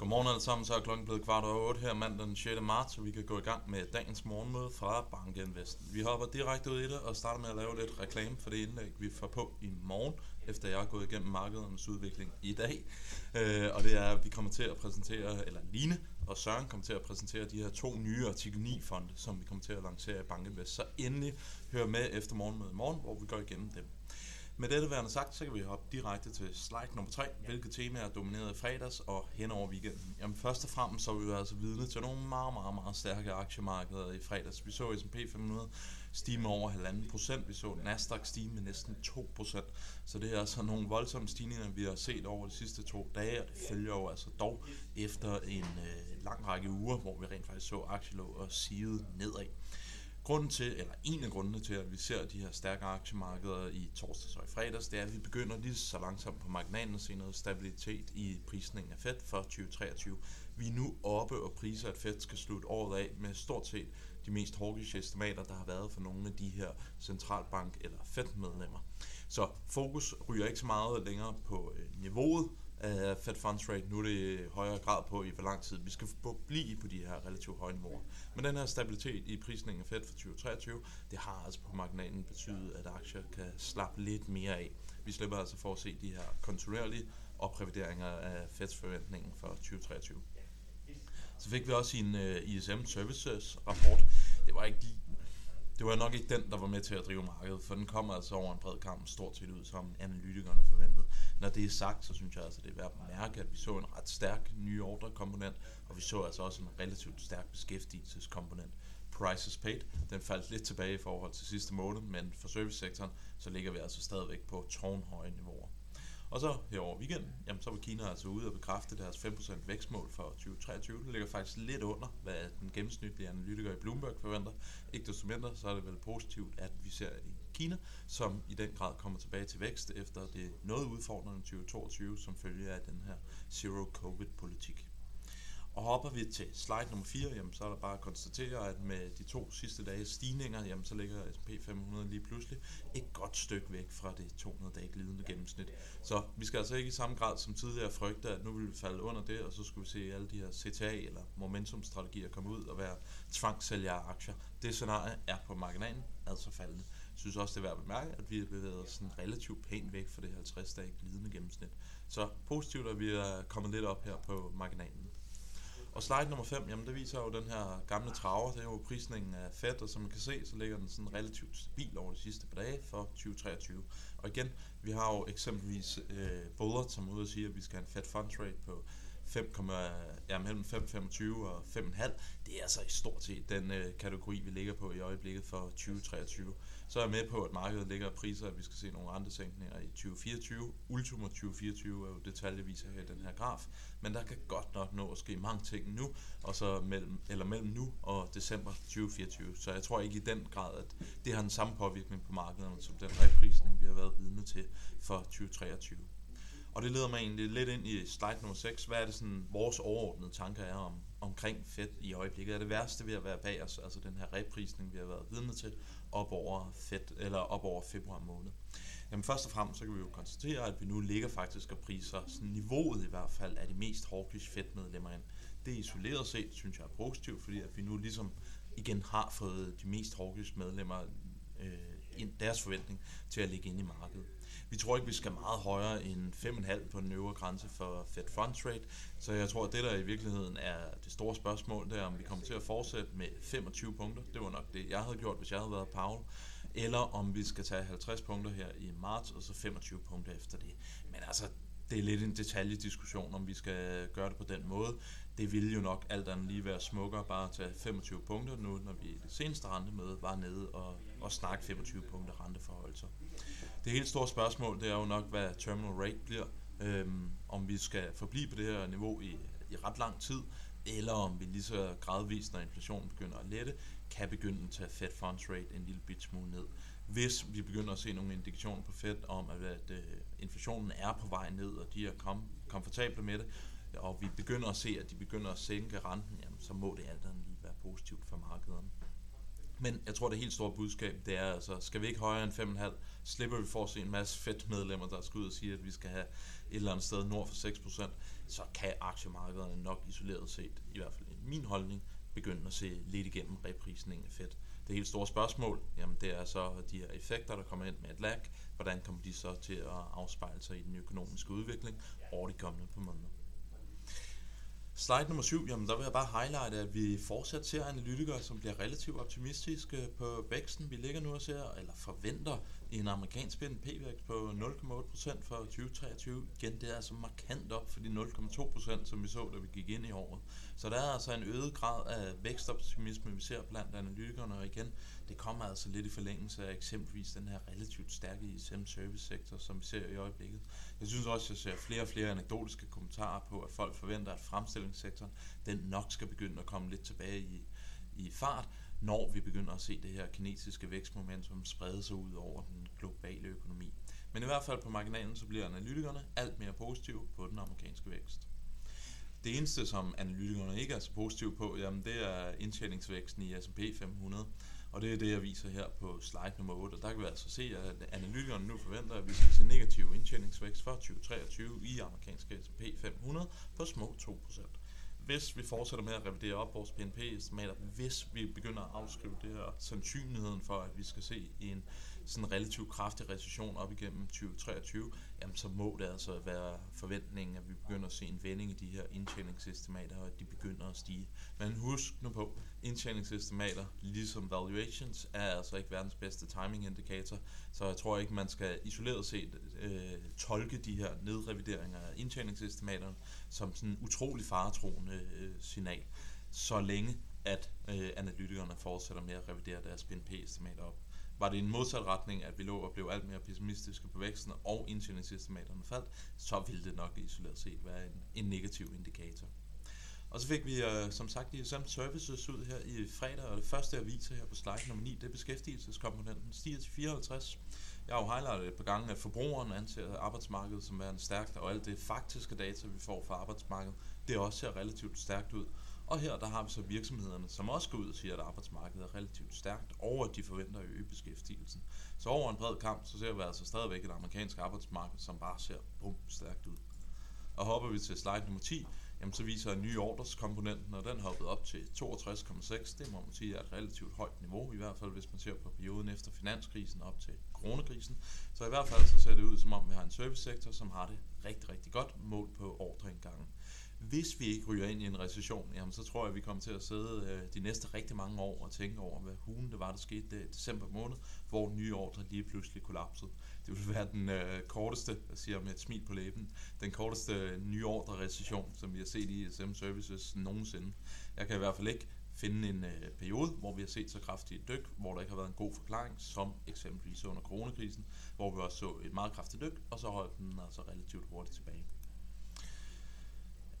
Godmorgen alle sammen, så er klokken blevet kvart over 8 her mandag den 6. marts, så vi kan gå i gang med dagens morgenmøde fra Bankinvest. Vi hopper direkte ud i det og starter med at lave lidt reklame for det indlæg, vi får på i morgen, efter jeg har gået igennem markedernes udvikling i dag. Øh, og det er, at vi kommer til at præsentere, eller Line og Søren kommer til at præsentere de her to nye artikel 9 fonde, som vi kommer til at lancere i Bankinvest. Så endelig hør med efter morgenmødet i morgen, hvor vi går igennem dem. Med dette værende sagt, så kan vi hoppe direkte til slide nummer 3, hvilke temaer er domineret i fredags og hen over weekenden. Jamen først og fremmest så er vi altså vidne til nogle meget, meget, meget stærke aktiemarkeder i fredags. Vi så S&P 500 stige med over 1,5 procent, vi så Nasdaq stige med næsten 2 procent. Så det er altså nogle voldsomme stigninger, vi har set over de sidste to dage, og det følger jo altså dog efter en øh, lang række uger, hvor vi rent faktisk så aktielåg og siget nedad. Grunden til, eller en af grundene til, at vi ser de her stærke aktiemarkeder i torsdags og i fredags, det er, at vi begynder lige så langsomt på marginalen at se noget stabilitet i prisningen af Fed for 2023. Vi er nu oppe og priser, at Fed skal slutte året af med stort set de mest hawkish estimater, der har været for nogle af de her centralbank- eller Fed-medlemmer. Så fokus ryger ikke så meget længere på øh, niveauet, øh, Fed Funds Rate. Nu er det i højere grad på i hvor lang tid. Vi skal blive på de her relativt høje niveauer. Men den her stabilitet i prisningen af Fed for 2023, det har altså på marginalen betydet, at aktier kan slappe lidt mere af. Vi slipper altså for at se de her kontinuerlige oprevideringer af Feds forventningen for 2023. Så fik vi også en øh, uh, ISM Services rapport. Det var ikke det var nok ikke den, der var med til at drive markedet, for den kommer altså over en bred kamp stort set ud, som analytikerne forventede. Når det er sagt, så synes jeg altså, det er værd at mærke, at vi så en ret stærk ny ordrekomponent, og vi så altså også en relativt stærk beskæftigelseskomponent. Prices paid, den faldt lidt tilbage i forhold til sidste måned, men for servicesektoren, så ligger vi altså stadigvæk på tårnhøje niveauer. Og så her over weekenden, jamen, så var Kina altså ude og bekræfte deres 5% vækstmål for 2023. Det ligger faktisk lidt under, hvad den gennemsnitlige analytiker i Bloomberg forventer. Ikke desto mindre, så er det vel positivt, at vi ser i Kina, som i den grad kommer tilbage til vækst efter det noget udfordrende 2022, som følge af den her zero-covid-politik. Og hopper vi til slide nummer 4, jamen, så er der bare at konstatere, at med de to sidste dages stigninger, jamen, så ligger S&P 500 lige pludselig et godt stykke væk fra det 200 dage glidende gennemsnit. Så vi skal altså ikke i samme grad som tidligere frygte, at nu vil vi falde under det, og så skulle vi se alle de her CTA eller momentumstrategier komme ud og være tvangssælgere af aktier. Det scenarie er på marginalen, altså faldende. Jeg synes også, det er værd at bemærke, at vi har bevæget os sådan relativt pænt væk fra det 50 dage glidende gennemsnit. Så positivt, at vi er kommet lidt op her på marginalen. Og slide nummer 5, jamen det viser jo den her gamle traver, det er jo prisningen af Fed, og som man kan se, så ligger den sådan relativt stabil over de sidste par dage for 2023. Og igen, vi har jo eksempelvis øh, Bullard, som er ude og sige, at vi skal have en Fed fund Rate på 5, ja, mellem 5,25 og 5,5. Det er altså i stort set den øh, kategori, vi ligger på i øjeblikket for 2023. Så er jeg med på, at markedet ligger priser, at vi skal se nogle andre sænkninger i 2024. Ultimo 2024 er jo detaljevis her i den her graf, men der kan godt nok nå at ske mange ting nu, og så mellem, eller mellem nu og december 2024. Så jeg tror ikke i den grad, at det har den samme påvirkning på markedet, som den reprisning, vi har været vidne til for 2023. Og det leder mig egentlig lidt ind i slide nummer 6. Hvad er det sådan, vores overordnede tanker er om, omkring Fed i øjeblikket? Er det værste ved at være bag os, altså den her reprisning, vi har været vidne til, op over, Fed, eller op over februar måned? Jamen først og fremmest så kan vi jo konstatere, at vi nu ligger faktisk og priser sådan niveauet i hvert fald af de mest hawkish fedtmedlemmer ind. Det isoleret set synes jeg er positivt, fordi at vi nu ligesom igen har fået de mest hawkish medlemmer øh, deres forventning til at ligge ind i markedet. Vi tror ikke, vi skal meget højere end 5,5 på den øvre grænse for Fed Front Rate, så jeg tror, at det der i virkeligheden er det store spørgsmål, det er, om vi kommer til at fortsætte med 25 punkter. Det var nok det, jeg havde gjort, hvis jeg havde været Paul eller om vi skal tage 50 punkter her i marts, og så 25 punkter efter det. Men altså, det er lidt en detaljediskussion, om vi skal gøre det på den måde. Det ville jo nok alt andet lige være smukkere bare at tage 25 punkter nu, når vi i det seneste rentemøde var nede og, og snakke 25 punkter renteforholdelser. Det helt store spørgsmål, det er jo nok, hvad terminal rate bliver. Øhm, om vi skal forblive på det her niveau i, i ret lang tid, eller om vi lige så gradvist, når inflationen begynder at lette, kan begynde at tage Fed Funds Rate en lille bit smule ned. Hvis vi begynder at se nogle indikationer på Fed om, at, at øh, inflationen er på vej ned, og de er kom, komfortable med det, og vi begynder at se, at de begynder at sænke renten, jamen, så må det alt andet lige være positivt for markederne. Men jeg tror, det helt store budskab, det er altså, skal vi ikke højere end 5,5, slipper vi for at se en masse fedt medlemmer, der skal ud og sige, at vi skal have et eller andet sted nord for 6%, så kan aktiemarkederne nok isoleret set, i hvert fald i min holdning, begynde at se lidt igennem reprisningen af fedt. Det helt store spørgsmål, jamen det er så de her effekter, der kommer ind med et lag, hvordan kommer de så til at afspejle sig i den økonomiske udvikling over de kommende par måneder. Slide nummer 7, jamen der vil jeg bare highlighte, at vi fortsat ser analytikere, som bliver relativt optimistiske på væksten. Vi ligger nu og ser, eller forventer, en amerikansk BNP-vækst på 0,8% for 2023. Igen, det er altså markant op for de 0,2%, som vi så, da vi gik ind i året. Så der er altså en øget grad af vækstoptimisme, vi ser blandt analytikerne, og igen, det kommer altså lidt i forlængelse af eksempelvis den her relativt stærke ISM service sektor, som vi ser i øjeblikket. Jeg synes også, at jeg ser flere og flere anekdotiske kommentarer på, at folk forventer, at fremstillingssektoren den nok skal begynde at komme lidt tilbage i, i fart, når vi begynder at se det her kinesiske vækstmomentum sprede sig ud over den globale økonomi. Men i hvert fald på marginalen, så bliver analytikerne alt mere positive på den amerikanske vækst. Det eneste, som analytikerne ikke er så positive på, jamen det er indtjeningsvæksten i S&P 500. Og det er det, jeg viser her på slide nummer 8. Og der kan vi altså se, at analytikerne nu forventer, at vi skal se negativ indtjeningsvækst for 2023 i amerikanske S&P 500 på små 2% hvis vi fortsætter med at revidere op vores BNP-estimater, hvis vi begynder at afskrive det her sandsynligheden for, at vi skal se en sådan relativt kraftig recession op igennem 2023, jamen så må det altså være forventningen, at vi begynder at se en vending i de her indtjeningsestimater, og at de begynder at stige. Men husk nu på, indtjeningsestimater, ligesom valuations, er altså ikke verdens bedste timing-indikator, så jeg tror ikke, man skal isoleret set øh, tolke de her nedrevideringer af indtjeningsestimaterne som sådan en utrolig faretroende øh, signal, så længe at øh, analytikerne fortsætter med at revidere deres BNP-estimater op var det en modsat retning, at vi lå og blev alt mere pessimistiske på væksten, og indtjeningsestimaterne faldt, så ville det nok isoleret set være en, en negativ indikator. Og så fik vi øh, som sagt ISM Services ud her i fredag, og det første jeg viser her på slide nummer 9, det er beskæftigelseskomponenten, stiger til 54. Jeg har jo highlightet et par gange, at forbrugeren anser arbejdsmarkedet som værende stærkt, og alt det faktiske data, vi får fra arbejdsmarkedet, det også ser relativt stærkt ud. Og her der har vi så virksomhederne, som også går ud og siger, at arbejdsmarkedet er relativt stærkt, og at de forventer at øge beskæftigelsen. Så over en bred kamp, så ser vi altså stadigvæk et amerikansk arbejdsmarked, som bare ser bum stærkt ud. Og hopper vi til slide nummer 10, jamen så viser en ny orders når og den hoppede op til 62,6. Det må man sige er et relativt højt niveau, i hvert fald hvis man ser på perioden efter finanskrisen op til coronakrisen. Så i hvert fald så ser det ud som om vi har en servicesektor, som har det rigtig, rigtig godt mål på ordreindgangen hvis vi ikke ryger ind i en recession, jamen så tror jeg, at vi kommer til at sidde øh, de næste rigtig mange år og tænke over, hvad hugen det var, der skete i december måned, hvor nye ordre lige pludselig kollapsede. Det vil være den øh, korteste, jeg siger med et smil på læben, den korteste øh, nye ordre recession, som vi har set i SM Services nogensinde. Jeg kan i hvert fald ikke finde en øh, periode, hvor vi har set så kraftigt dyk, hvor der ikke har været en god forklaring, som eksempelvis under coronakrisen, hvor vi også så et meget kraftigt dyk, og så holdt den altså relativt hurtigt tilbage.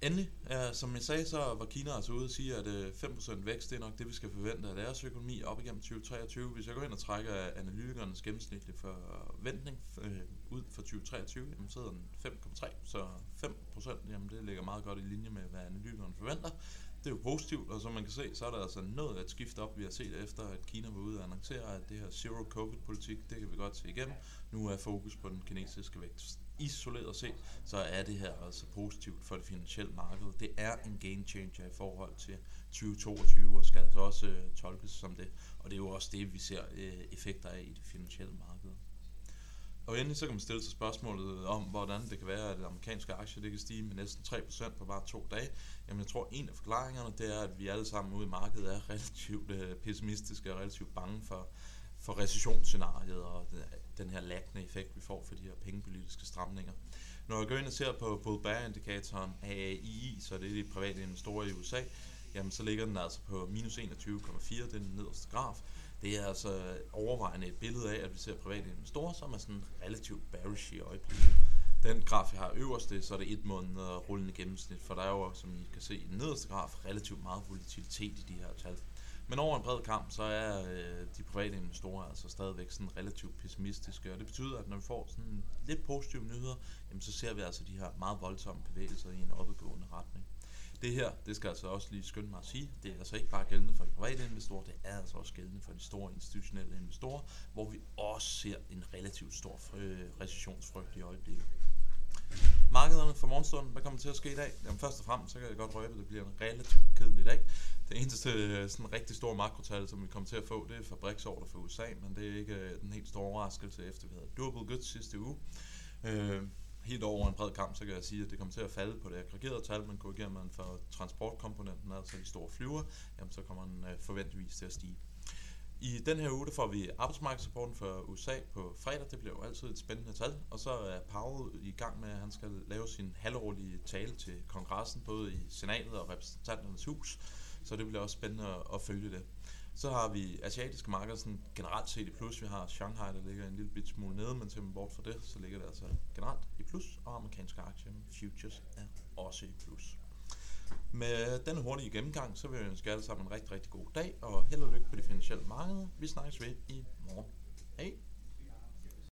Endelig, ja, som jeg sagde, så var Kina altså ude og sige, at øh, 5% vækst, det er nok det, vi skal forvente af deres økonomi op igennem 2023. Hvis jeg går ind og trækker analytikernes gennemsnitlige forventning øh, ud for 2023, jamen, så er den 5,3, så 5% jamen, det ligger meget godt i linje med, hvad analytikerne forventer. Det er jo positivt, og som man kan se, så er der altså noget at skifte op, vi har set efter, at Kina var ude og annoncere, at det her zero-covid-politik, det kan vi godt se igennem. Nu er fokus på den kinesiske vækst isoleret set, så er det her altså positivt for det finansielle marked. Det er en game changer i forhold til 2022, og skal altså også øh, tolkes som det. Og det er jo også det, vi ser øh, effekter af i det finansielle marked. Og endelig så kan man stille sig spørgsmålet om, hvordan det kan være, at det amerikanske aktier det kan stige med næsten 3% på bare to dage. Jamen jeg tror, en af forklaringerne det er, at vi alle sammen ude i markedet er relativt øh, pessimistiske og relativt bange for, for recessionsscenariet og den her laggende effekt, vi får for de her pengepolitiske stramninger. Når jeg går ind og ser på Bull Bear-indikatoren AAII, så det er de private investorer i USA, jamen så ligger den altså på minus 21,4, den nederste graf. Det er altså overvejende et billede af, at vi ser private investorer, som er sådan relativt bearish i øjeblikket. Den graf, jeg har øverst, det, så er det et måned rullende gennemsnit, for der er jo, som I kan se i den nederste graf, relativt meget volatilitet i de her tal. Men over en bred kamp, så er øh, de private investorer altså stadigvæk sådan relativt pessimistiske, og det betyder, at når vi får sådan lidt positive nyheder, jamen så ser vi altså de her meget voldsomme bevægelser i en opadgående retning. Det her, det skal altså også lige skynde mig at sige, det er altså ikke bare gældende for de private investorer, det er altså også gældende for de store institutionelle investorer, hvor vi også ser en relativt stor øh, recessionsfrygt i øjeblikket. Markederne for morgenstunden, hvad kommer til at ske i dag? Jamen først og fremmest, så kan jeg godt røbe, at det bliver en relativt kedelig dag. Det eneste øh, sådan rigtig store makrotal, som vi kommer til at få, det er fabriksorder for USA, men det er ikke øh, den helt store overraskelse, efter vi havde durable goods sidste uge. Øh, helt over en bred kamp, så kan jeg sige, at det kommer til at falde på det aggregerede tal, men korrigerer man for transportkomponenten, altså de store flyver, jamen så kommer den øh, forventeligvis til at stige. I den her uge der får vi arbejdsmarkedsrapporten for USA på fredag. Det bliver jo altid et spændende tal. Og så er Powell i gang med, at han skal lave sin halvårlige tale til kongressen, både i senatet og repræsentanternes hus. Så det bliver også spændende at følge det. Så har vi asiatiske markeder sådan generelt set i plus. Vi har Shanghai, der ligger en lille bit smule nede, men til bort fra det, så ligger det altså generelt i plus. Og amerikanske aktier futures er også i plus. Med den hurtige gennemgang, så vil jeg ønske alle sammen en rigtig, rigtig god dag, og held og lykke på de finansielle markeder. Vi snakkes ved i morgen. Hej!